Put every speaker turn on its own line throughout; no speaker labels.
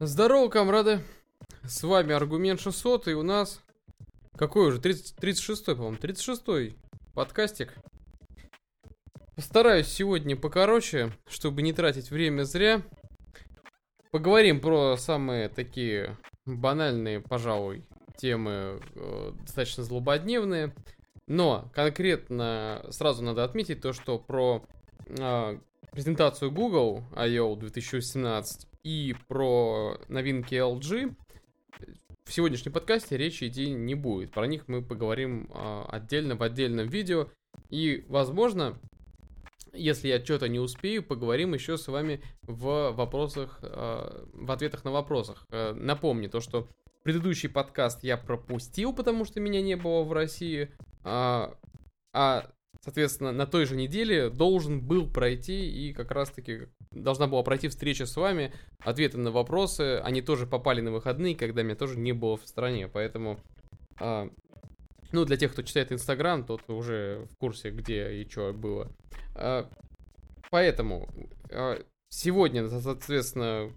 Здорово, комрады! С вами Аргумент 600, и у нас... Какой уже? 30, 36-й, по-моему. 36-й подкастик. Постараюсь сегодня покороче, чтобы не тратить время зря. Поговорим про самые такие банальные, пожалуй, темы, э, достаточно злободневные. Но конкретно сразу надо отметить то, что про э, презентацию Google I.O. 2018 и про новинки LG в сегодняшнем подкасте речи идти не будет. Про них мы поговорим э, отдельно в отдельном видео. И, возможно, если я что-то не успею, поговорим еще с вами в вопросах, э, в ответах на вопросах. Э, напомню то, что предыдущий подкаст я пропустил, потому что меня не было в России. А, а соответственно, на той же неделе должен был пройти и как раз-таки должна была пройти встреча с вами, ответы на вопросы. Они тоже попали на выходные, когда меня тоже не было в стране, поэтому... А, ну, для тех, кто читает Инстаграм, тот уже в курсе, где и что было. А, поэтому а, сегодня, соответственно,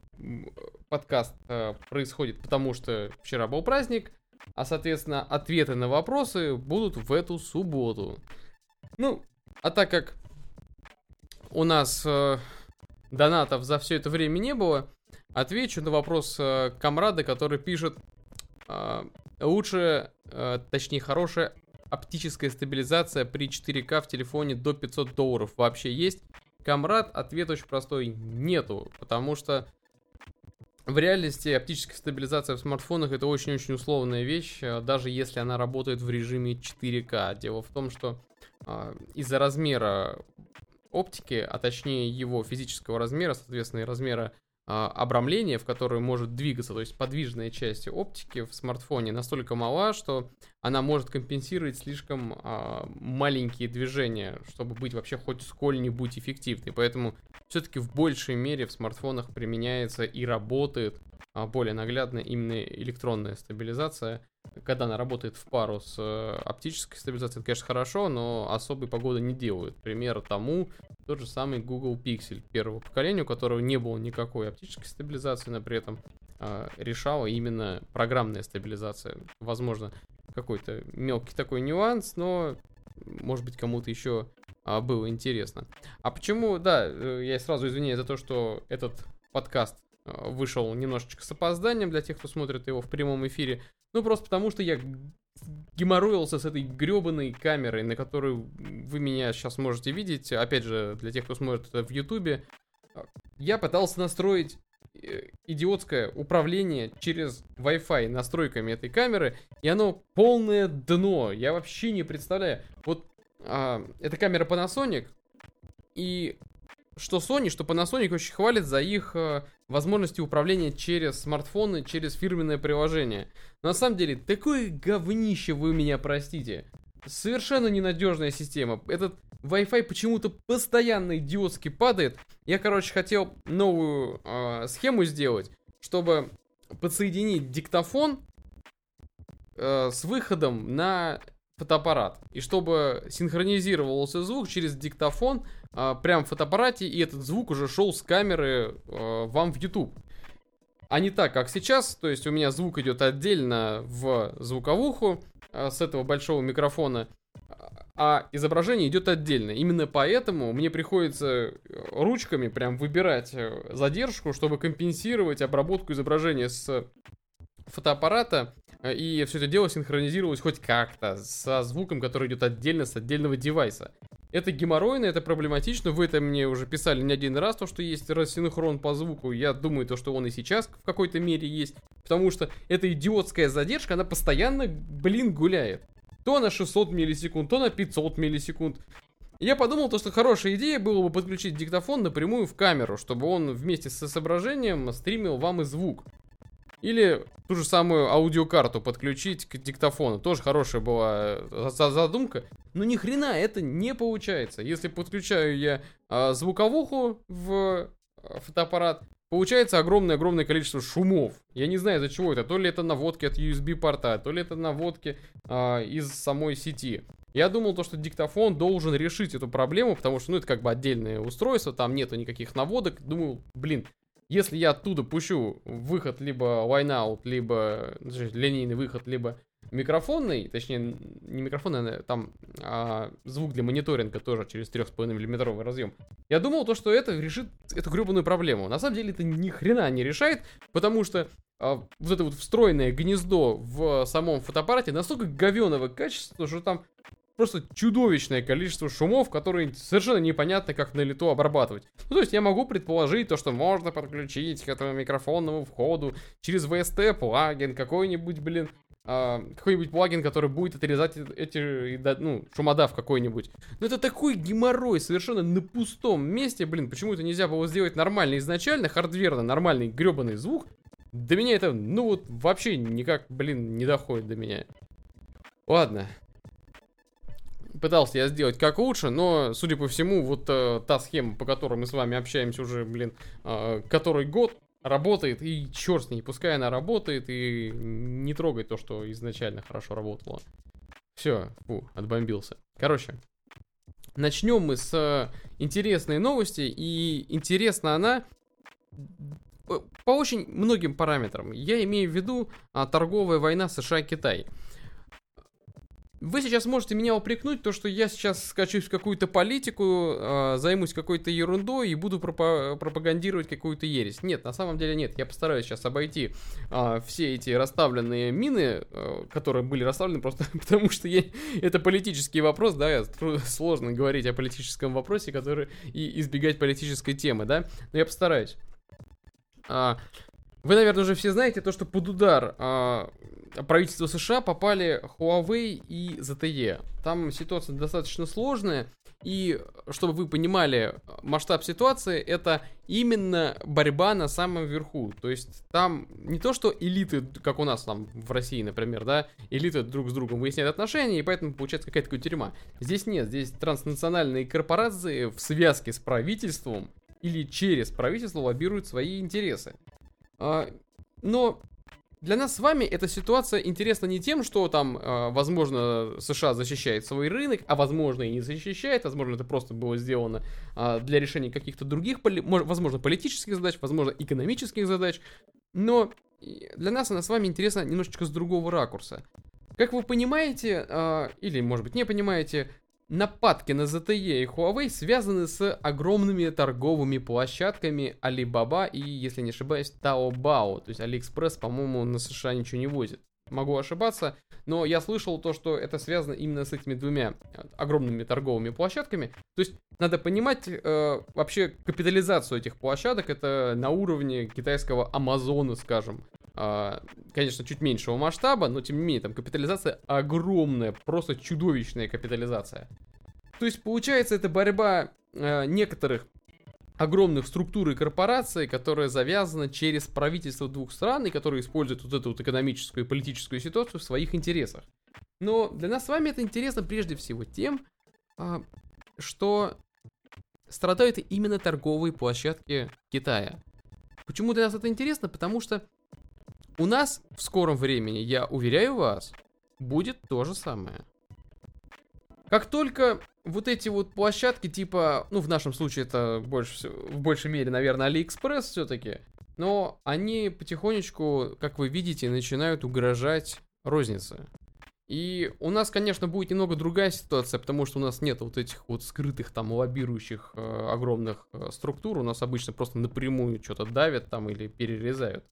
подкаст а, происходит, потому что вчера был праздник, а, соответственно, ответы на вопросы будут в эту субботу. Ну, а так как у нас э, донатов за все это время не было, отвечу на вопрос э, комрада, который пишет э, лучше, э, точнее хорошая оптическая стабилизация при 4К в телефоне до 500 долларов вообще есть? Камрад, ответ очень простой, нету, потому что в реальности оптическая стабилизация в смартфонах это очень-очень условная вещь, э, даже если она работает в режиме 4К. Дело в том, что из-за размера оптики, а точнее его физического размера, соответственно, и размера а, обрамление, в которое может двигаться, то есть подвижная часть оптики в смартфоне настолько мала, что она может компенсировать слишком а, маленькие движения, чтобы быть вообще хоть сколь-нибудь эффективной. Поэтому все-таки в большей мере в смартфонах применяется и работает а, более наглядно именно электронная стабилизация. Когда она работает в пару с э, оптической стабилизацией, это, конечно, хорошо, но особой погоды не делают. Пример тому тот же самый Google Pixel первого поколения, у которого не было никакой оптической стабилизации, но при этом э, решала именно программная стабилизация. Возможно, какой-то мелкий такой нюанс, но может быть кому-то еще а, было интересно. А почему, да, э, я сразу извиняюсь за то, что этот подкаст вышел немножечко с опозданием для тех, кто смотрит его в прямом эфире. Ну, просто потому что я геморроился с этой гребаной камерой, на которую вы меня сейчас можете видеть. Опять же, для тех, кто смотрит это в Ютубе. Я пытался настроить э, идиотское управление через Wi-Fi настройками этой камеры, и оно полное дно. Я вообще не представляю. Вот а, эта камера Panasonic, и что Sony, что Panasonic очень хвалит за их э, возможности управления через смартфоны, через фирменное приложение. На самом деле, такое говнище вы меня простите. Совершенно ненадежная система. Этот Wi-Fi почему-то постоянно идиотски падает. Я, короче, хотел новую э, схему сделать, чтобы подсоединить диктофон э, с выходом на фотоаппарат. И чтобы синхронизировался звук через диктофон э, прям в фотоаппарате, и этот звук уже шел с камеры э, вам в YouTube. А не так, как сейчас, то есть у меня звук идет отдельно в звуковуху э, с этого большого микрофона, а изображение идет отдельно. Именно поэтому мне приходится ручками прям выбирать задержку, чтобы компенсировать обработку изображения с фотоаппарата Э, и все это дело синхронизировалось хоть как-то со звуком, который идет отдельно с отдельного девайса. Это геморройно, это проблематично, вы это мне уже писали не один раз, то, что есть рассинхрон по звуку, я думаю, то, что он и сейчас в какой-то мере есть, потому что эта идиотская задержка, она постоянно, блин, гуляет. То на 600 миллисекунд, то на 500 миллисекунд. Я подумал, то, что хорошая идея было бы подключить диктофон напрямую в камеру, чтобы он вместе с изображением стримил вам и звук. Или ту же самую аудиокарту подключить к диктофону. Тоже хорошая была э, задумка. Но ни хрена это не получается. Если подключаю я а, звуковуху в э, фотоаппарат, получается огромное-огромное количество шумов. Я не знаю, из-за чего это. То ли это наводки от USB-порта, то ли это наводки а, из самой сети. Я думал, то, что диктофон должен решить эту проблему, потому что, ну, это как бы отдельное устройство, там нету никаких наводок. Думаю, блин, если я оттуда пущу выход либо line-out, либо значит, линейный выход, либо микрофонный, точнее, не микрофонный, а там а, звук для мониторинга тоже через 3,5 миллиметровый разъем. Я думал то, что это решит эту гребаную проблему. На самом деле это ни хрена не решает, потому что а, вот это вот встроенное гнездо в самом фотоаппарате настолько говеного качества, что там просто чудовищное количество шумов, которые совершенно непонятно, как на лету обрабатывать. Ну, то есть я могу предположить то, что можно подключить к этому микрофонному входу через VST плагин, какой-нибудь, блин, а, какой-нибудь плагин, который будет отрезать эти, ну, шумодав какой-нибудь. Но это такой геморрой, совершенно на пустом месте, блин, почему это нельзя было сделать нормально изначально, хардверно, нормальный гребаный звук. До меня это, ну вот, вообще никак, блин, не доходит до меня. Ладно, пытался я сделать как лучше, но, судя по всему, вот э, та схема, по которой мы с вами общаемся уже, блин, э, который год, работает, и черт с ней, пускай она работает, и не трогай то, что изначально хорошо работало. Все, фу, отбомбился. Короче, начнем мы с э, интересной новости, и интересна она по очень многим параметрам. Я имею в виду а, торговая война США-Китай. Вы сейчас можете меня упрекнуть, то, что я сейчас скачусь в какую-то политику, э, займусь какой-то ерундой и буду пропа- пропагандировать какую-то ересь. Нет, на самом деле нет. Я постараюсь сейчас обойти э, все эти расставленные мины, э, которые были расставлены просто потому, что я... это политический вопрос, да, сложно говорить о политическом вопросе, который и избегать политической темы, да, но я постараюсь. А, вы, наверное, уже все знаете то, что под удар а, правительства США попали Huawei и ZTE. Там ситуация достаточно сложная, и чтобы вы понимали масштаб ситуации, это именно борьба на самом верху. То есть там не то, что элиты, как у нас там в России, например, да, элиты друг с другом выясняют отношения, и поэтому получается какая-то тюрьма. Здесь нет, здесь транснациональные корпорации в связке с правительством или через правительство лоббируют свои интересы. А, но для нас с вами эта ситуация интересна не тем, что там, э, возможно, США защищает свой рынок, а возможно и не защищает, возможно, это просто было сделано э, для решения каких-то других, поли- возможно, политических задач, возможно, экономических задач, но для нас она с вами интересна немножечко с другого ракурса. Как вы понимаете, э, или, может быть, не понимаете, Нападки на ZTE и Huawei связаны с огромными торговыми площадками Alibaba и, если не ошибаюсь, Taobao. То есть AliExpress, по-моему, на США ничего не возит. Могу ошибаться, но я слышал то, что это связано именно с этими двумя огромными торговыми площадками. То есть надо понимать э, вообще капитализацию этих площадок. Это на уровне китайского Амазона, скажем. Э, конечно, чуть меньшего масштаба, но тем не менее там капитализация огромная, просто чудовищная капитализация. То есть получается это борьба э, некоторых огромных структур и корпораций, которые завязаны через правительство двух стран и которые используют вот эту вот экономическую и политическую ситуацию в своих интересах. Но для нас с вами это интересно прежде всего тем, а, что страдают именно торговые площадки Китая. Почему для нас это интересно? Потому что у нас в скором времени, я уверяю вас, будет то же самое. Как только вот эти вот площадки, типа, ну, в нашем случае это больше, в большей мере, наверное, AliExpress все-таки, но они потихонечку, как вы видите, начинают угрожать рознице. И у нас, конечно, будет немного другая ситуация, потому что у нас нет вот этих вот скрытых там лоббирующих э, огромных э, структур. У нас обычно просто напрямую что-то давят там или перерезают.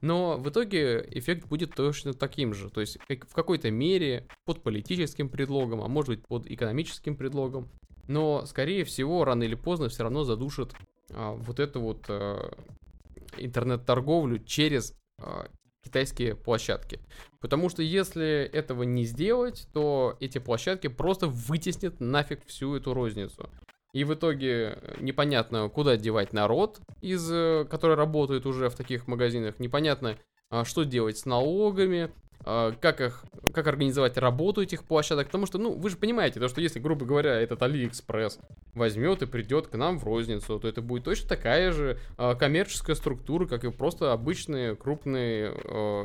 Но в итоге эффект будет точно таким же. То есть в какой-то мере под политическим предлогом, а может быть под экономическим предлогом. Но, скорее всего, рано или поздно все равно задушит а, вот эту вот а, интернет-торговлю через а, китайские площадки. Потому что если этого не сделать, то эти площадки просто вытеснят нафиг всю эту розницу. И в итоге э, непонятно, куда девать народ, из, э, который работает уже в таких магазинах. Непонятно, а, что делать с налогами, а, как их, как организовать работу этих площадок. Потому что, ну, вы же понимаете, то, что если, грубо говоря, этот Алиэкспресс возьмет и придет к нам в розницу, то это будет точно такая же э, коммерческая структура, как и просто обычные крупные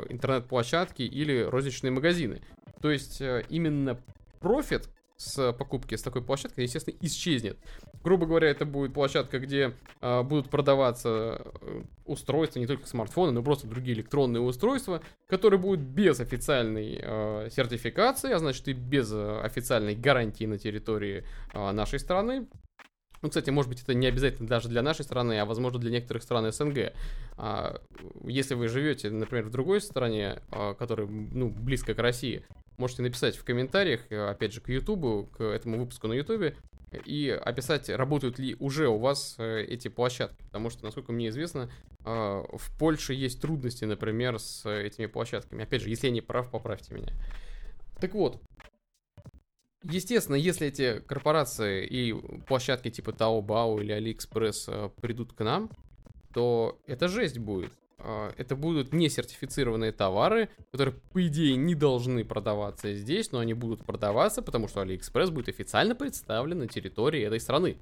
интернет-площадки или розничные магазины. То есть э, именно профит с покупки с такой площадкой, естественно, исчезнет. Грубо говоря, это будет площадка, где э, будут продаваться э, устройства, не только смартфоны, но просто другие электронные устройства, которые будут без официальной э, сертификации, а значит и без э, официальной гарантии на территории э, нашей страны. Ну, кстати, может быть, это не обязательно даже для нашей страны, а возможно для некоторых стран СНГ. Если вы живете, например, в другой стране, которая ну, близко к России, можете написать в комментариях, э, опять же, к Ютубу, к этому выпуску на Ютубе, и описать, работают ли уже у вас э, эти площадки. Потому что, насколько мне известно, а, в Польше есть трудности, например, с этими площадками. Опять же, если я не прав, поправьте меня. Так вот, Естественно, если эти корпорации и площадки типа Taobao или AliExpress э, придут к нам, то это жесть будет. А, это будут не сертифицированные товары, которые, по идее, не должны продаваться здесь, но они будут продаваться, потому что AliExpress будет официально представлен на территории этой страны.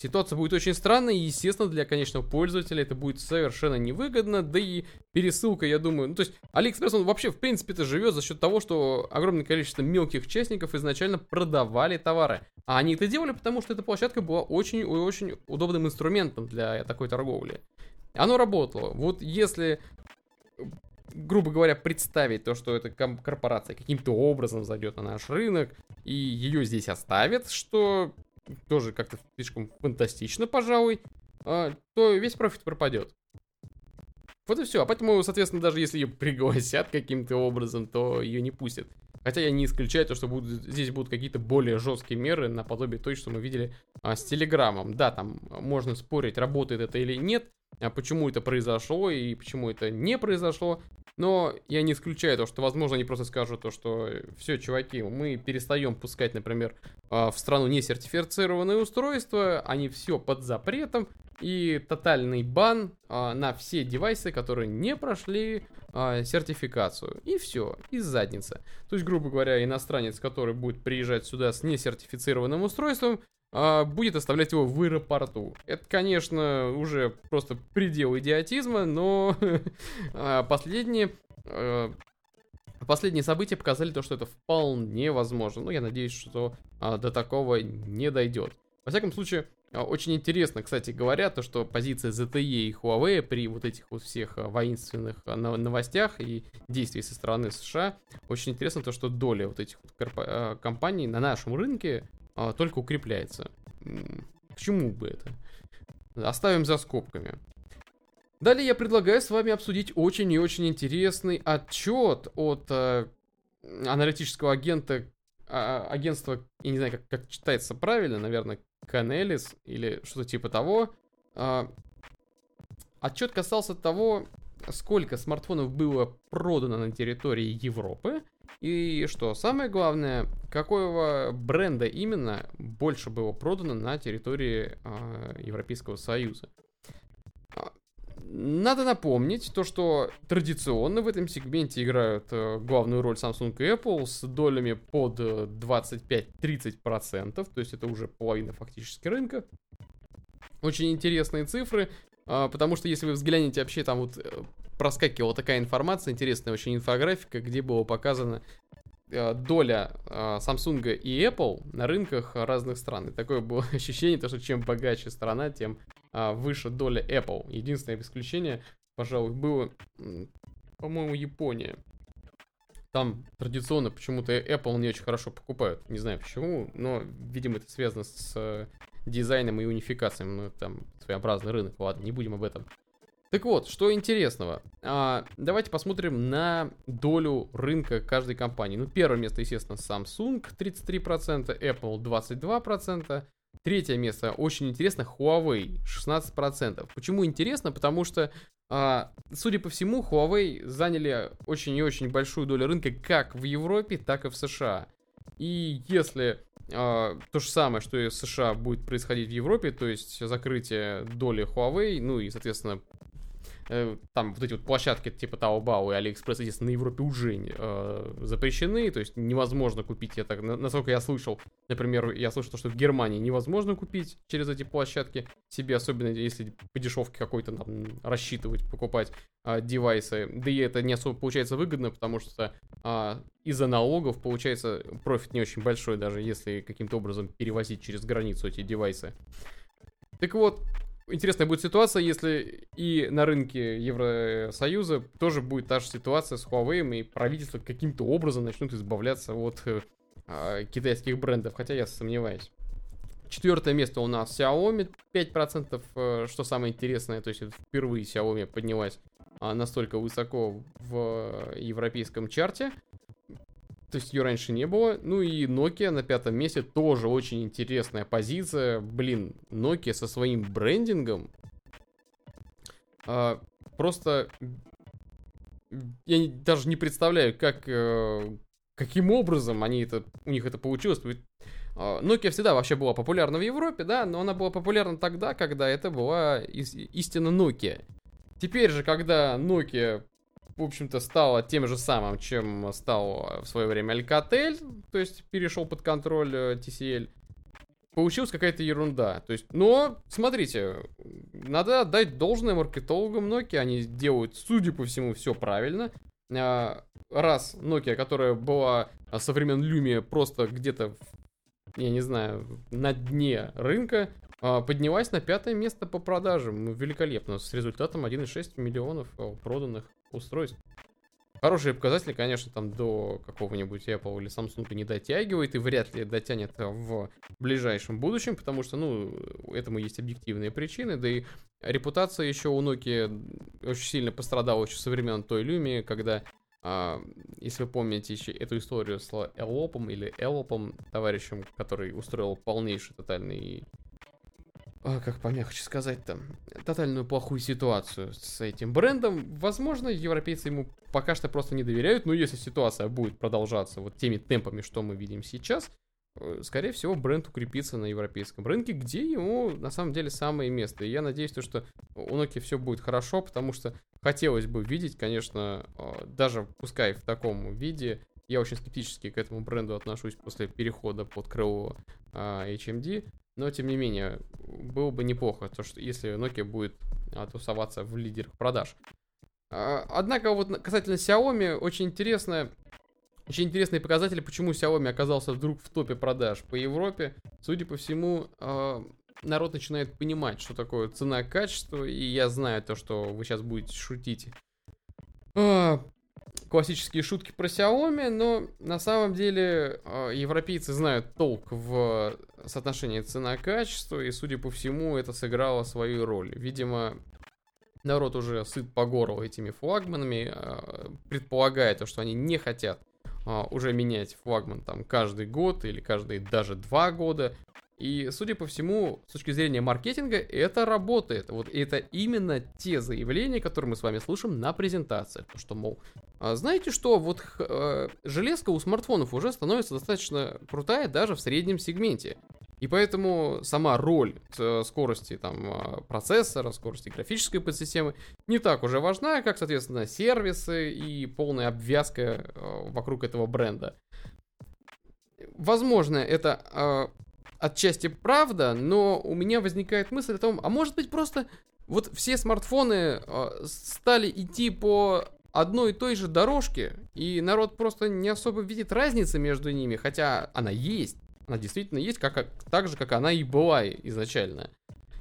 Ситуация будет очень странной, и, естественно, для конечного пользователя это будет совершенно невыгодно, да и пересылка, я думаю, ну, то есть, AliExpress, он вообще, в принципе-то, живет за счет того, что огромное количество мелких частников изначально продавали товары. А они это делали, потому что эта площадка была очень-очень удобным инструментом для такой торговли. Оно работало. Вот если грубо говоря, представить то, что эта корпорация каким-то образом зайдет на наш рынок и ее здесь оставит, что тоже как-то слишком фантастично, пожалуй, а, то весь профит пропадет. Вот и все. А поэтому, соответственно, даже если ее пригласят каким-то образом, то ее не пустят. Хотя я не исключаю то, что будут, здесь будут какие-то более жесткие меры, наподобие той, что мы видели а, с Телеграмом. Да, там можно спорить, работает это или нет, а почему это произошло и почему это не произошло. Но я не исключаю то, что, возможно, они просто скажут то, что все, чуваки, мы перестаем пускать, например, а, в страну не сертифицированные устройства, они все под запретом, и тотальный бан а, на все девайсы, которые не прошли а, сертификацию. И все, из задницы. То есть, грубо говоря, иностранец, который будет приезжать сюда с несертифицированным устройством, а, будет оставлять его в аэропорту. Это, конечно, уже просто предел идиотизма, но а, последние а, Последние события показали то, что это вполне возможно. Ну, я надеюсь, что а, до такого не дойдет. Во всяком случае, а, очень интересно, кстати говоря, то, что позиция ZTE и Huawei при вот этих вот всех воинственных новостях и действий со стороны США, очень интересно то, что доля вот этих вот компаний на нашем рынке только укрепляется. К чему бы это? Оставим за скобками. Далее я предлагаю с вами обсудить очень и очень интересный отчет от э, аналитического агента, э, агентства, я не знаю, как, как читается правильно, наверное, Canelis или что-то типа того. Э, отчет касался того, сколько смартфонов было продано на территории Европы и что самое главное, какого бренда именно больше было продано на территории э, Европейского Союза. А, надо напомнить то, что традиционно в этом сегменте играют э, главную роль Samsung и Apple с долями под 25-30%, то есть это уже половина фактически рынка. Очень интересные цифры, э, потому что если вы взглянете вообще там вот э, проскакивала такая информация, интересная очень инфографика, где было показано э, доля э, Samsung и Apple на рынках разных стран. И такое было ощущение, то, что чем богаче страна, тем э, выше доля Apple. Единственное исключение, пожалуй, было, по-моему, Япония. Там традиционно почему-то Apple не очень хорошо покупают. Не знаю почему, но, видимо, это связано с дизайном и унификацией. Ну, там своеобразный рынок. Ладно, не будем об этом. Так вот, что интересного. А, давайте посмотрим на долю рынка каждой компании. Ну, первое место, естественно, Samsung 33%, Apple 22%. Третье место, очень интересно, Huawei 16%. Почему интересно? Потому что, а, судя по всему, Huawei заняли очень и очень большую долю рынка как в Европе, так и в США. И если то же самое, что и в США будет происходить в Европе, то есть закрытие доли Huawei, ну и, соответственно, там вот эти вот площадки типа Taobao и AliExpress, естественно, на Европе уже э, запрещены, то есть невозможно купить, я так, насколько я слышал, например, я слышал, что в Германии невозможно купить через эти площадки себе, особенно если по дешевке какой-то там рассчитывать, покупать э, девайсы, да и это не особо получается выгодно, потому что э, из-за налогов получается профит не очень большой, даже если каким-то образом перевозить через границу эти девайсы. Так вот, интересная будет ситуация, если и на рынке Евросоюза тоже будет та же ситуация с Huawei, и правительство каким-то образом начнут избавляться от э, китайских брендов, хотя я сомневаюсь. Четвертое место у нас Xiaomi, 5%, э, что самое интересное, то есть впервые Xiaomi поднялась э, настолько высоко в европейском чарте. То есть ее раньше не было. Ну и Nokia на пятом месте тоже очень интересная позиция. Блин, Nokia со своим брендингом. А, просто я не, даже не представляю, как э, каким образом они это у них это получилось. Ведь, э, Nokia всегда вообще была популярна в Европе, да, но она была популярна тогда, когда это была ис- истинно Nokia. Теперь же, когда Nokia в общем-то, стало тем же самым, чем стал в свое время Alcatel, то есть перешел под контроль э, TCL. Получилась какая-то ерунда. То есть, но, смотрите, надо отдать должное маркетологам Nokia. Они делают, судя по всему, все правильно. А, раз Nokia, которая была со времен Lumia просто где-то, я не знаю, на дне рынка, а, поднялась на пятое место по продажам. Ну, великолепно. С результатом 1,6 миллионов проданных устройств. Хорошие показатели, конечно, там до какого-нибудь Apple или Samsung не дотягивает и вряд ли дотянет в ближайшем будущем, потому что, ну, этому есть объективные причины, да и репутация еще у Nokia очень сильно пострадала еще со времен той Lumia, когда, а, если вы помните еще эту историю с Элопом или Элопом, товарищем, который устроил полнейший тотальный а, как помягче сказать-то, тотальную плохую ситуацию с этим брендом. Возможно, европейцы ему пока что просто не доверяют, но если ситуация будет продолжаться вот теми темпами, что мы видим сейчас, э, скорее всего, бренд укрепится на европейском рынке, где ему на самом деле самое место. И я надеюсь, то, что у Nokia все будет хорошо, потому что хотелось бы видеть, конечно, э, даже пускай в таком виде, я очень скептически к этому бренду отношусь после перехода под крыло э, HMD, но, тем не менее, было бы неплохо, то, что если Nokia будет а, тусоваться в лидерах продаж. А, однако, вот касательно Xiaomi, очень интересно, очень интересные показатели, почему Xiaomi оказался вдруг в топе продаж по Европе. Судя по всему, а, народ начинает понимать, что такое цена-качество, и я знаю то, что вы сейчас будете шутить. А, классические шутки про Xiaomi, но на самом деле европейцы знают толк в соотношении цена-качество, и, судя по всему, это сыграло свою роль. Видимо, народ уже сыт по горло этими флагманами, э, предполагая то, что они не хотят э, уже менять флагман там каждый год или каждые даже два года. И, судя по всему, с точки зрения маркетинга, это работает. Вот это именно те заявления, которые мы с вами слышим на презентациях. Что, мол, а знаете что, вот э, железка у смартфонов уже становится достаточно крутая даже в среднем сегменте. И поэтому сама роль э, скорости там, а, процессора, скорости графической подсистемы не так уже важна, как, соответственно, сервисы и полная обвязка э, вокруг этого бренда. Возможно, это э, отчасти правда, но у меня возникает мысль о том, а может быть просто вот все смартфоны э, стали идти по одной и той же дорожке, и народ просто не особо видит разницы между ними, хотя она есть. Она действительно есть, как, так же, как она и была изначально.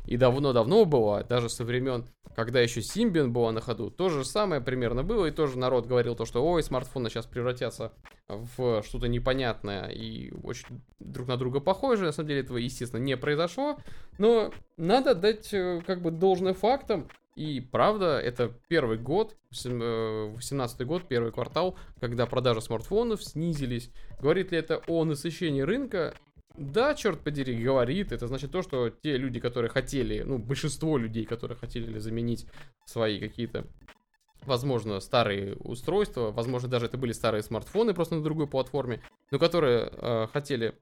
И давно-давно была, даже со времен, когда еще Симбин была на ходу, то же самое примерно было, и тоже народ говорил то, что ой, смартфоны сейчас превратятся в что-то непонятное и очень друг на друга похожие. На самом деле этого, естественно, не произошло, но надо дать э, как бы должное фактам. И правда, это первый год, 18 э, год, первый квартал, когда продажи смартфонов снизились. Говорит ли это о насыщении рынка? Да, черт подери, говорит. Это значит то, что те люди, которые хотели, ну, большинство людей, которые хотели заменить свои какие-то возможно, старые устройства, возможно, даже это были старые смартфоны просто на другой платформе, но которые э, хотели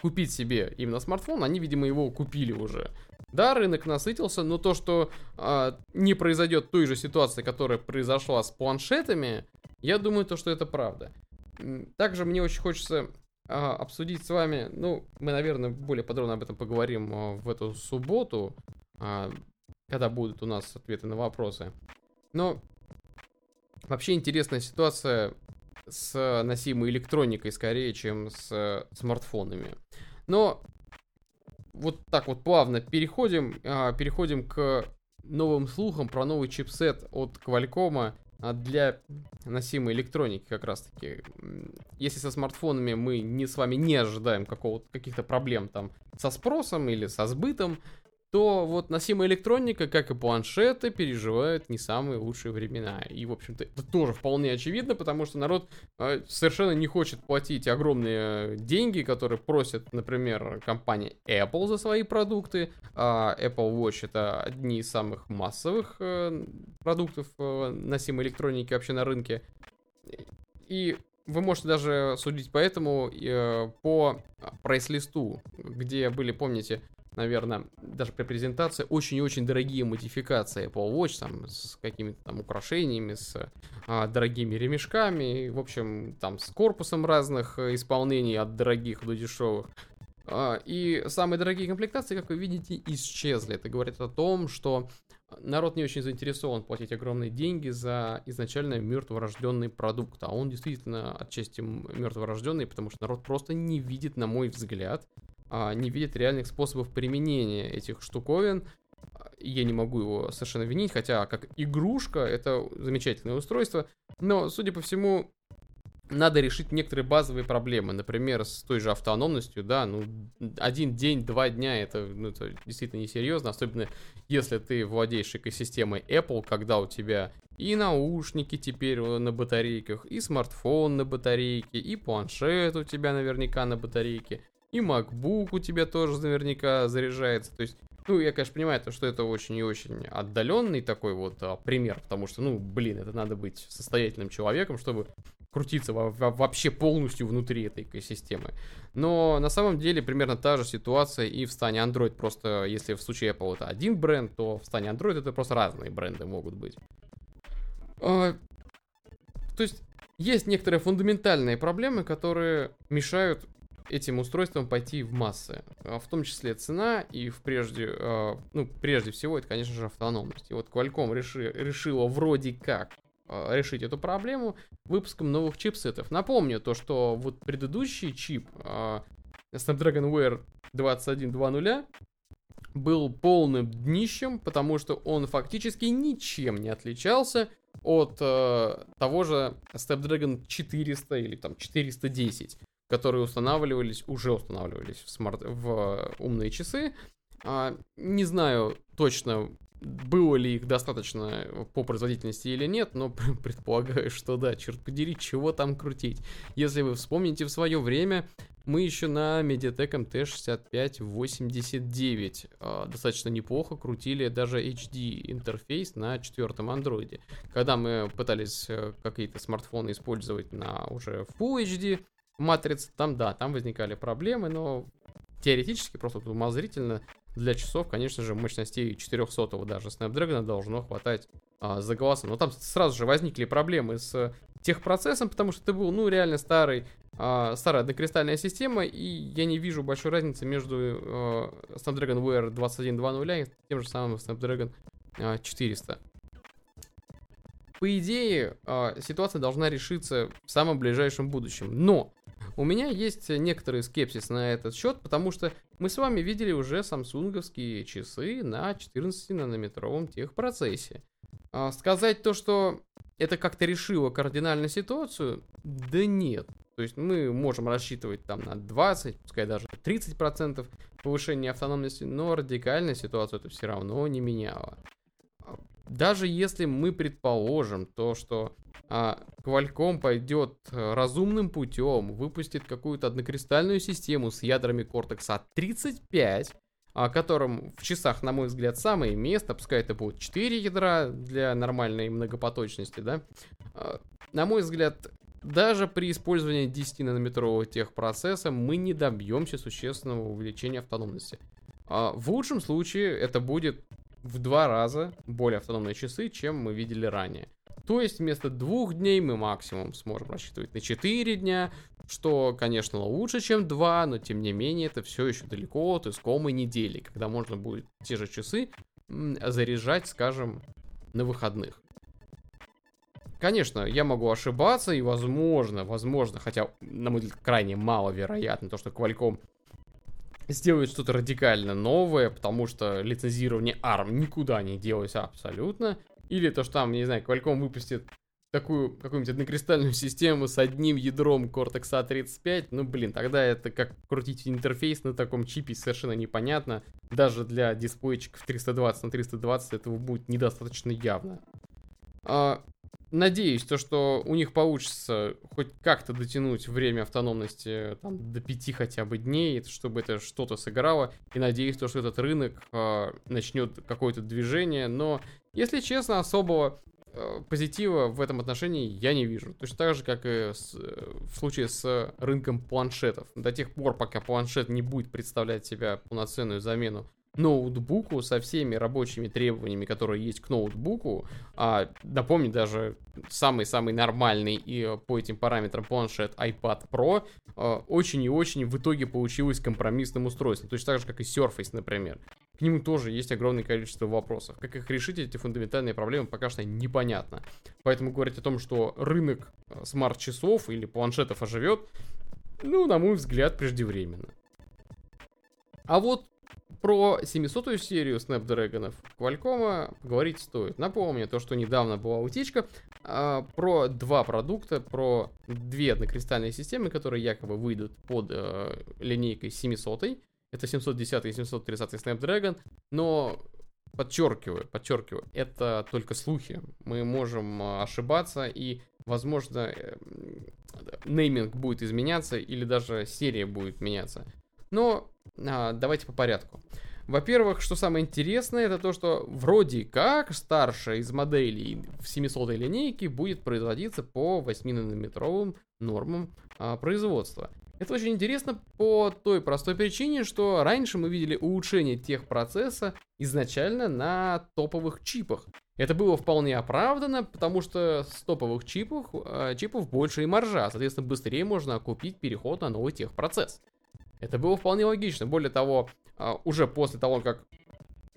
купить себе именно смартфон, они, видимо, его купили уже. Да, рынок насытился, но то, что а, не произойдет той же ситуации, которая произошла с планшетами, я думаю, то, что это правда. Также мне очень хочется обсудить с вами, ну, мы, наверное, более подробно об этом поговорим а, в эту субботу, а, когда будут у нас ответы на вопросы. Но вообще интересная ситуация с носимой электроникой скорее, чем с смартфонами. Но вот так вот плавно переходим, а, переходим к новым слухам про новый чипсет от Qualcomm а, для носимой электроники как раз таки. Если со смартфонами мы не с вами не ожидаем какого-то каких-то проблем там со спросом или со сбытом, то вот носимая электроника, как и планшеты, переживают не самые лучшие времена. И, в общем-то, это тоже вполне очевидно, потому что народ э, совершенно не хочет платить огромные деньги, которые просит, например, компания Apple за свои продукты. А Apple Watch это одни из самых массовых э, продуктов э, носимой электроники вообще на рынке. И вы можете даже судить по этому э, по прайс-листу, где были, помните, наверное, даже при презентации, очень и очень дорогие модификации Apple Watch, там, с какими-то там украшениями, с а, дорогими ремешками, в общем, там, с корпусом разных исполнений, от дорогих до дешевых. А, и самые дорогие комплектации, как вы видите, исчезли. Это говорит о том, что народ не очень заинтересован платить огромные деньги за изначально мертворожденный продукт. А он действительно отчасти мертворожденный, потому что народ просто не видит, на мой взгляд, не видит реальных способов применения этих штуковин. Я не могу его совершенно винить, хотя как игрушка это замечательное устройство. Но, судя по всему, надо решить некоторые базовые проблемы. Например, с той же автономностью, да, ну, один день, два дня, это, ну, это действительно несерьезно, особенно если ты владеешь экосистемой Apple, когда у тебя и наушники теперь на батарейках, и смартфон на батарейке, и планшет у тебя наверняка на батарейке, и MacBook у тебя тоже наверняка заряжается. То есть, ну, я, конечно, понимаю, то, что это очень и очень отдаленный такой вот а, пример, потому что, ну, блин, это надо быть состоятельным человеком, чтобы крутиться во во вообще полностью внутри этой экосистемы. Но на самом деле примерно та же ситуация и в стане Android. Просто если в случае Apple это один бренд, то в стане Android это просто разные бренды могут быть. А, то есть есть некоторые фундаментальные проблемы, которые мешают этим устройством пойти в массы. А в том числе цена и в прежде, э, ну, прежде всего, это, конечно же, автономность. И вот Qualcomm реши, решила вроде как э, решить эту проблему выпуском новых чипсетов. Напомню то, что вот предыдущий чип Snapdragon Wear 2120 был полным днищем, потому что он фактически ничем не отличался от э, того же Snapdragon 400 или там 410 которые устанавливались, уже устанавливались в, смарт, в умные часы. А, не знаю точно, было ли их достаточно по производительности или нет, но предполагаю, что да, черт подери, чего там крутить. Если вы вспомните в свое время, мы еще на Mediatek MT6589 э, достаточно неплохо крутили даже HD интерфейс на четвертом андроиде. Когда мы пытались э, какие-то смартфоны использовать на уже Full HD, матриц, там да, там возникали проблемы, но теоретически, просто умозрительно, для часов, конечно же, мощностей 400 даже Snapdragon должно хватать а, за голосом. Но там сразу же возникли проблемы с техпроцессом, потому что это был, ну, реально старый, а, старая докристальная система, и я не вижу большой разницы между а, Snapdragon Wear 2120 и тем же самым Snapdragon а, 400. По идее, а, ситуация должна решиться в самом ближайшем будущем. Но у меня есть некоторый скепсис на этот счет, потому что мы с вами видели уже самсунговские часы на 14-нанометровом техпроцессе. А, сказать то, что это как-то решило кардинально ситуацию, да нет. То есть мы можем рассчитывать там на 20, пускай даже 30% повышения автономности, но радикально ситуацию это все равно не меняло. Даже если мы предположим то, что а, Qualcomm пойдет э, разумным путем, выпустит какую-то однокристальную систему с ядрами Cortex A35, о котором в часах, на мой взгляд, самое место, пускай это будет 4 ядра для нормальной многопоточности, да, а, на мой взгляд, даже при использовании 10-нанометрового техпроцесса мы не добьемся существенного увеличения автономности. А в лучшем случае это будет в два раза более автономные часы, чем мы видели ранее. То есть вместо двух дней мы максимум сможем рассчитывать на 4 дня, что, конечно, лучше, чем 2, но тем не менее это все еще далеко от искомой недели, когда можно будет те же часы заряжать, скажем, на выходных. Конечно, я могу ошибаться, и возможно, возможно, хотя, на мой взгляд, крайне маловероятно, то, что Qualcomm сделает что-то радикально новое, потому что лицензирование ARM никуда не делось абсолютно. Или то, что там, не знаю, Qualcomm выпустит такую какую-нибудь однокристальную систему с одним ядром Cortex A35, ну блин, тогда это как крутить интерфейс на таком чипе совершенно непонятно. Даже для дисплейчиков 320 на 320 этого будет недостаточно явно. А, надеюсь, то, что у них получится хоть как-то дотянуть время автономности там, до 5 хотя бы дней, чтобы это что-то сыграло. И надеюсь, то, что этот рынок а, начнет какое-то движение. Но, если честно, особого Э, позитива в этом отношении я не вижу. Точно так же, как и с, э, в случае с рынком планшетов. До тех пор, пока планшет не будет представлять себя полноценную замену ноутбуку со всеми рабочими требованиями, которые есть к ноутбуку, а напомню, даже самый-самый нормальный и по этим параметрам планшет iPad Pro э, очень и очень в итоге получилось компромиссным устройством, точно так же, как и Surface, например к нему тоже есть огромное количество вопросов. Как их решить, эти фундаментальные проблемы, пока что непонятно. Поэтому говорить о том, что рынок э, смарт-часов или планшетов оживет, ну, на мой взгляд, преждевременно. А вот про 700-ю серию Snapdragon Qualcomm говорить стоит. Напомню, то, что недавно была утечка а, про два продукта, про две однокристальные системы, которые якобы выйдут под а, линейкой 700 -й. Это 710 и 730 Snapdragon, но подчеркиваю, подчеркиваю, это только слухи. Мы можем а, ошибаться и, возможно, э, нейминг будет изменяться или даже серия будет меняться. Но а, давайте по порядку. Во-первых, что самое интересное, это то, что вроде как старшая из моделей в 700 линейке будет производиться по 8-нанометровым нормам а, производства. Это очень интересно по той простой причине, что раньше мы видели улучшение техпроцесса изначально на топовых чипах. Это было вполне оправдано, потому что с топовых чипов, э, чипов больше и маржа, соответственно, быстрее можно купить переход на новый техпроцесс. Это было вполне логично. Более того, э, уже после того, как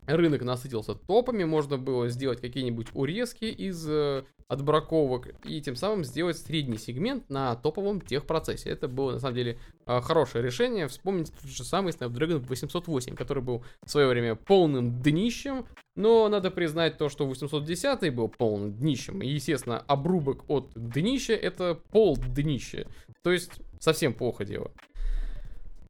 рынок насытился топами, можно было сделать какие-нибудь урезки из э, отбраковок и тем самым сделать средний сегмент на топовом техпроцессе. Это было на самом деле э, хорошее решение. Вспомните тот же самый Snapdragon 808, который был в свое время полным днищем, но надо признать то, что 810 был полным днищем. И, естественно, обрубок от днища это пол днища. То есть совсем плохо дело.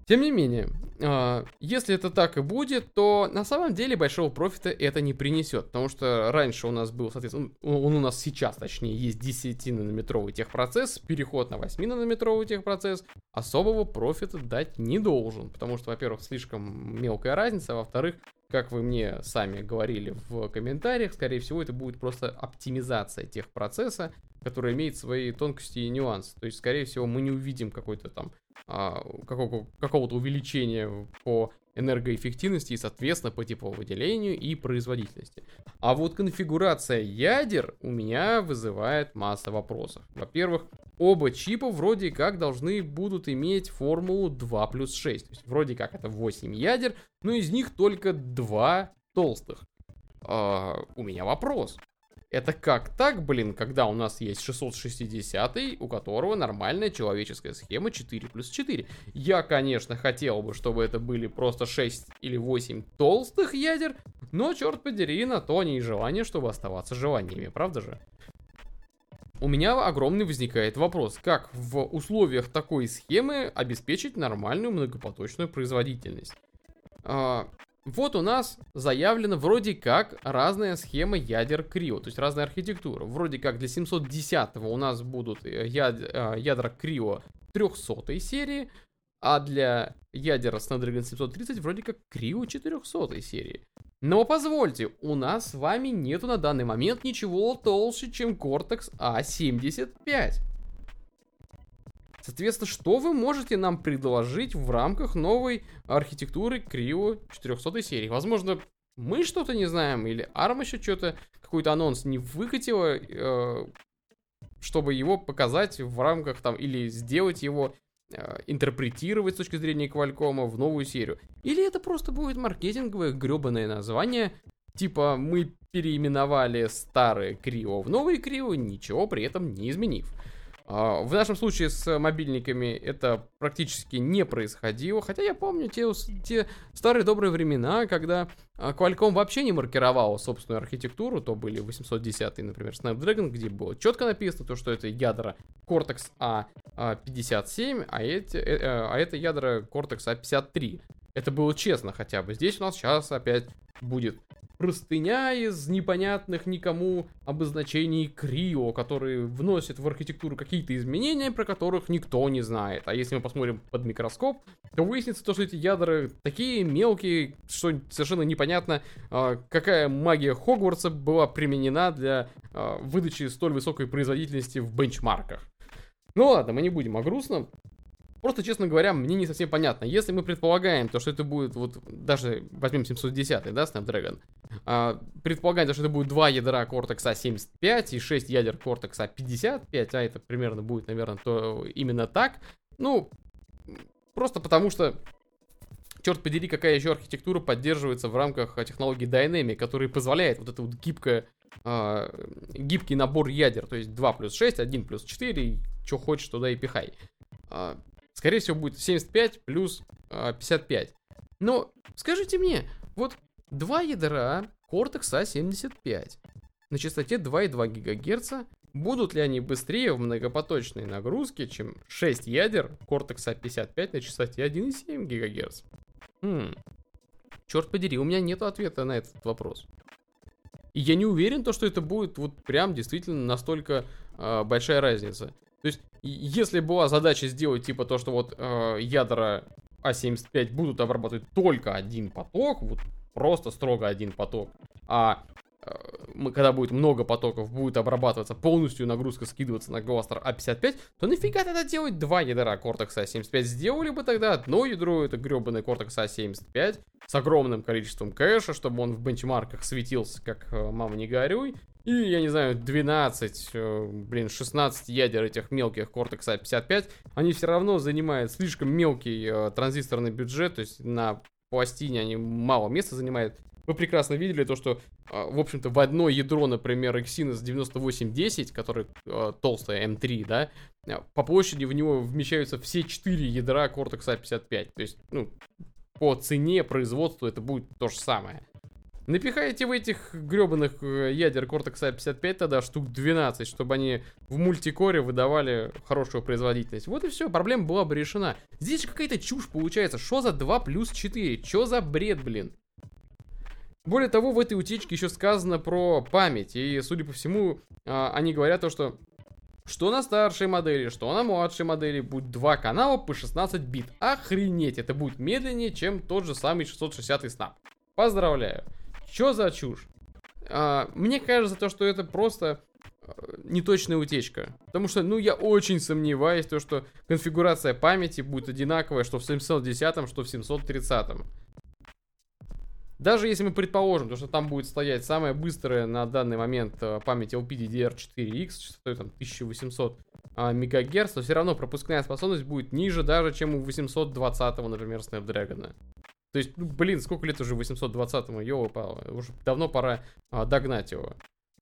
Тем не менее, а, если это так и будет, то на самом деле большого профита это не принесет, потому что раньше у нас был, соответственно, он у нас сейчас, точнее, есть 10-нанометровый техпроцесс, переход на 8-нанометровый техпроцесс особого профита дать не должен, потому что, во-первых, слишком мелкая разница, а во-вторых, как вы мне сами говорили в комментариях, скорее всего, это будет просто оптимизация техпроцесса, который имеет свои тонкости и нюансы. То есть, скорее всего, мы не увидим какой-то там а, какого- какого-то увеличения по энергоэффективности и, соответственно, по тепловыделению и производительности. А вот конфигурация ядер у меня вызывает масса вопросов. Во-первых, оба чипа вроде как должны будут иметь формулу 2 плюс 6. То есть вроде как это 8 ядер, но из них только 2 толстых. А, у меня вопрос. Это как так, блин, когда у нас есть 660, у которого нормальная человеческая схема 4 плюс 4. Я, конечно, хотел бы, чтобы это были просто 6 или 8 толстых ядер, но, черт подери, на то они и желание, чтобы оставаться желаниями, правда же? У меня огромный возникает вопрос, как в условиях такой схемы обеспечить нормальную многопоточную производительность? Вот у нас заявлена вроде как разная схема ядер Крио, то есть разная архитектура. Вроде как для 710 у нас будут э, яд, э, ядра Крио 300 серии, а для ядер Snapdragon 730 вроде как Крио 400 серии. Но позвольте, у нас с вами нету на данный момент ничего толще, чем Cortex A75. Соответственно, что вы можете нам предложить в рамках новой архитектуры Крио 400 серии? Возможно, мы что-то не знаем, или ARM еще что-то, какой-то анонс не выкатила, э, чтобы его показать в рамках там, или сделать его э, интерпретировать с точки зрения Qualcomm в новую серию. Или это просто будет маркетинговое гребаное название, типа мы переименовали старые Крио в новые Крио, ничего при этом не изменив. А, в нашем случае с мобильниками это практически не происходило, хотя я помню те, те старые добрые времена, когда а, Qualcomm вообще не маркировал собственную архитектуру, то были 810, например, Snapdragon, где было четко написано, то, что это ядра Cortex A57, а, эти, э, э, а это ядра Cortex A53. Это было честно хотя бы. Здесь у нас сейчас опять будет простыня из непонятных никому обозначений Крио, которые вносят в архитектуру какие-то изменения, про которых никто не знает. А если мы посмотрим под микроскоп, то выяснится то, что эти ядра такие мелкие, что совершенно непонятно, а, какая магия Хогвартса была применена для а, выдачи столь высокой производительности в бенчмарках. Ну ладно, мы не будем о грустном. Просто, честно говоря, мне не совсем понятно. Если мы предполагаем, то, что это будет, вот, даже возьмем 710, да, Snapdragon, а, предполагаем, что это будет два ядра Cortex A75 и 6 ядер Cortex A55, а это примерно будет, наверное, то именно так. Ну, просто потому что черт подери, какая еще архитектура поддерживается в рамках технологии Dynamic, который позволяет вот это вот гибкое, э, гибкий набор ядер, то есть 2 плюс 6, 1 плюс 4, что хочешь, туда и пихай. Скорее всего, будет 75 плюс э, а, 55. Но скажите мне, вот два ядра Cortex A75 на частоте 2,2 ГГц, будут ли они быстрее в многопоточной нагрузке, чем 6 ядер Cortex A55 на частоте 1,7 ГГц? Хм. Черт подери, у меня нет ответа на этот вопрос. И я не уверен, то, что это будет вот прям действительно настолько э, большая разница. То есть, если была задача сделать типа то, что вот э, ядра А75 будут обрабатывать только один поток, вот просто строго один поток, а когда будет много потоков, будет обрабатываться полностью нагрузка скидываться на кластер А55, то нафига тогда делать два ядра Cortex A75? Сделали бы тогда одно ядро, это гребаный Cortex A75, с огромным количеством кэша, чтобы он в бенчмарках светился, как э, мама не горюй, и, я не знаю, 12, э, блин, 16 ядер этих мелких Cortex A55, они все равно занимают слишком мелкий э, транзисторный бюджет, то есть на пластине они мало места занимают. Вы прекрасно видели то, что, э, в общем-то, в одно ядро, например, Exynos 9810, который э, толстая M3, да, э, по площади в него вмещаются все 4 ядра Cortex A55. То есть, ну, по цене производства это будет то же самое. Напихайте в этих гребаных э, ядер Cortex A55 тогда штук 12, чтобы они в мультикоре выдавали хорошую производительность. Вот и все, проблема была бы решена. Здесь же какая-то чушь получается. Что за 2 плюс 4? Что за бред, блин? Более того, в этой утечке еще сказано про память. И, судя по всему, а, они говорят то, что что на старшей модели, что на младшей модели будет два канала по 16 бит. Охренеть, это будет медленнее, чем тот же самый 660 Snap. Поздравляю. Что за чушь? А, мне кажется, то, что это просто а, неточная утечка. Потому что, ну, я очень сомневаюсь, то, что конфигурация памяти будет одинаковая, что в 710, что в 730. Даже если мы предположим, то, что там будет стоять самая быстрая на данный момент а, память LPDDR4X, частотой там 1800 а, МГц, то все равно пропускная способность будет ниже даже, чем у 820, например, Snapdragon. То есть, ну, блин, сколько лет уже 820-му, ёлопало, уже давно пора а, догнать его.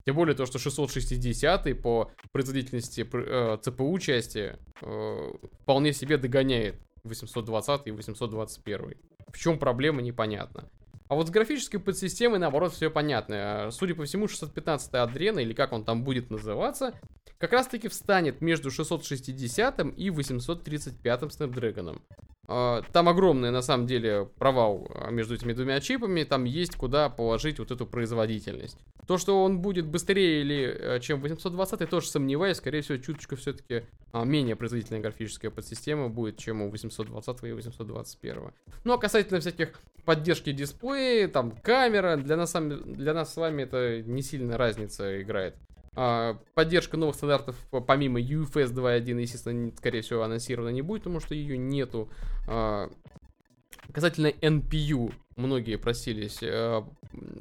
Тем более то, что 660 по производительности э, ЦПУ части э, вполне себе догоняет 820 и 821. В чем проблема, непонятно. А вот с графической подсистемой, наоборот, все понятно. Судя по всему, 615 Adreno, или как он там будет называться, как раз таки встанет между 660 и 835 Snapdragon. А, там огромный, на самом деле, провал а, между этими двумя чипами. Там есть куда положить вот эту производительность. То, что он будет быстрее или э, чем 820, я тоже сомневаюсь. Скорее всего, чуточку все-таки а, менее производительная графическая подсистема будет, чем у 820 и 821. Ну, а касательно всяких поддержки дисплея, там камера, для нас, для нас с вами это не сильно разница играет. А, поддержка новых стандартов помимо UFS 2.1, естественно, скорее всего, анонсирована не будет, потому что ее нету. А, касательно NPU, многие просились, а,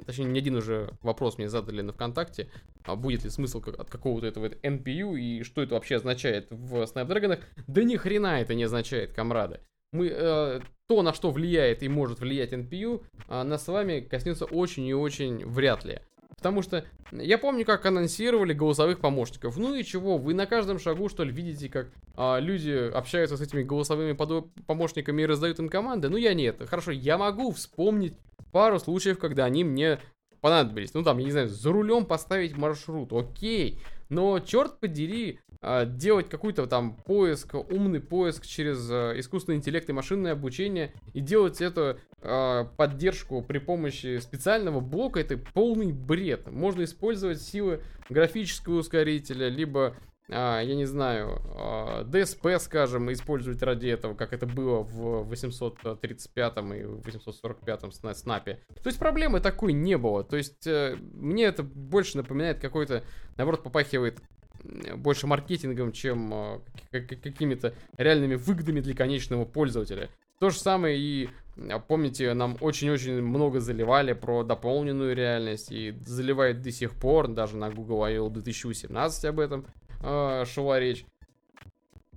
точнее, не один уже вопрос мне задали на ВКонтакте, будет ли смысл от какого-то этого NPU и что это вообще означает в Snapdragon. Да ни хрена это не означает, комрады. Мы, э, то, на что влияет и может влиять NPU, э, нас с вами коснется очень и очень вряд ли. Потому что я помню, как анонсировали голосовых помощников. Ну и чего, вы на каждом шагу, что ли, видите, как а, люди общаются с этими голосовыми помощниками и раздают им команды? Ну я нет. Хорошо, я могу вспомнить пару случаев, когда они мне понадобились. Ну там, я не знаю, за рулем поставить маршрут, окей. Но, черт подери, делать какой-то там поиск, умный поиск через а, искусственный интеллект и машинное обучение и делать эту а, поддержку при помощи специального блока, это полный бред. Можно использовать силы графического ускорителя, либо а, я не знаю, а, DSP, скажем, использовать ради этого, как это было в 835 и 845 снапе. То есть проблемы такой не было. То есть э, мне это больше напоминает какой-то, наоборот, попахивает больше маркетингом, чем э, какими-то реальными выгодами для конечного пользователя. То же самое и, помните, нам очень-очень много заливали про дополненную реальность, и заливает до сих пор, даже на Google I.O. 2018 об этом э, шла речь.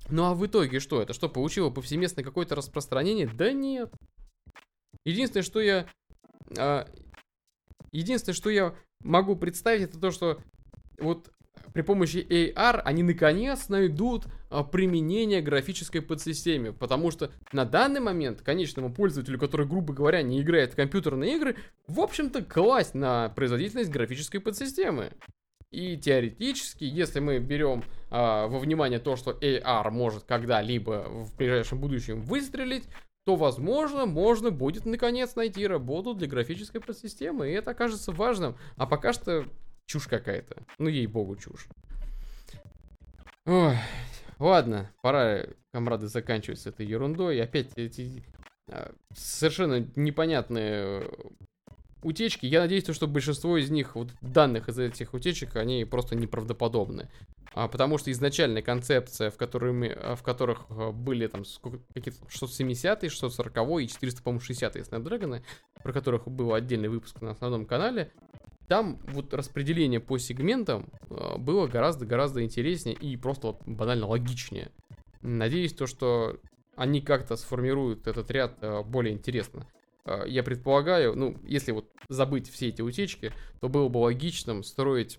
Ну а в итоге что? Это что, получило повсеместное какое-то распространение? Да нет. Единственное, что я... Э, единственное, что я могу представить, это то, что вот при помощи AR они наконец найдут а, применение графической подсистеме, потому что на данный момент конечному пользователю, который, грубо говоря, не играет в компьютерные игры, в общем-то, класть на производительность графической подсистемы. И теоретически, если мы берем э, во внимание то, что AR может когда-либо в ближайшем будущем выстрелить, то, возможно, можно будет наконец найти работу для графической подсистемы, и это окажется важным. А пока что чушь какая-то. Ну, ей-богу, чушь. Ой, ладно, пора, комрады, заканчивать с этой ерундой. Опять эти э, совершенно непонятные утечки, я надеюсь, что большинство из них, вот данных из этих утечек, они просто неправдоподобны. А, потому что изначальная концепция, в, которой мы, а, в которых а, были там какие-то 670 640 и 400, по-моему, 60 Snapdragon, про которых был отдельный выпуск на основном канале, там вот распределение по сегментам а, было гораздо-гораздо интереснее и просто вот банально логичнее. Надеюсь, то, что они как-то сформируют этот ряд более интересно. А, я предполагаю, ну, если вот забыть все эти утечки, то было бы логичным строить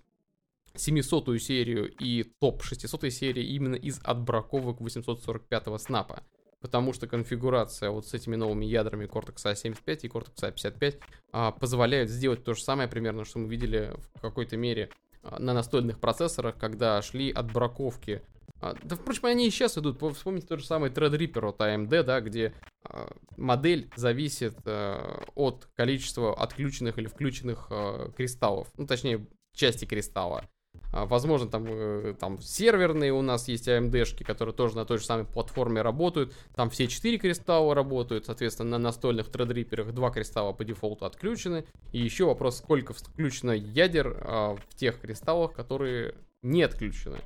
700 серию и топ 600 серии именно из отбраковок 845 снапа. Потому что конфигурация вот с этими новыми ядрами Cortex A75 и Cortex A55 а, позволяет сделать то же самое примерно, что мы видели в какой-то мере а, на настольных процессорах, когда шли отбраковки а, да, впрочем, они и сейчас идут. Вспомните тот же самый Threadripper от AMD, да, где а, модель зависит а, от количества отключенных или включенных а, кристаллов. Ну, точнее, части кристалла. А, возможно, там, э, там серверные у нас есть AMD-шки, которые тоже на той же самой платформе работают. Там все 4 кристалла работают, соответственно, на настольных Threadripper 2 кристалла по дефолту отключены. И еще вопрос, сколько включено ядер а, в тех кристаллах, которые не отключены.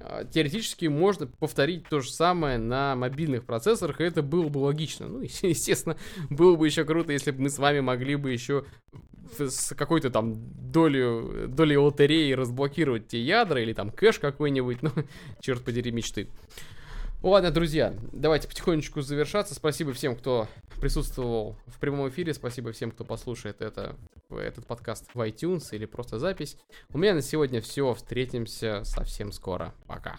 А, теоретически можно повторить то же самое на мобильных процессорах, и это было бы логично. Ну, естественно, было бы еще круто, если бы мы с вами могли бы еще с какой-то там долей, долей лотереи разблокировать те ядра или там кэш какой-нибудь, ну, черт подери, мечты. Ладно, друзья, давайте потихонечку завершаться. Спасибо всем, кто присутствовал в прямом эфире. Спасибо всем, кто послушает это, этот подкаст в iTunes или просто запись. У меня на сегодня все. Встретимся совсем скоро. Пока.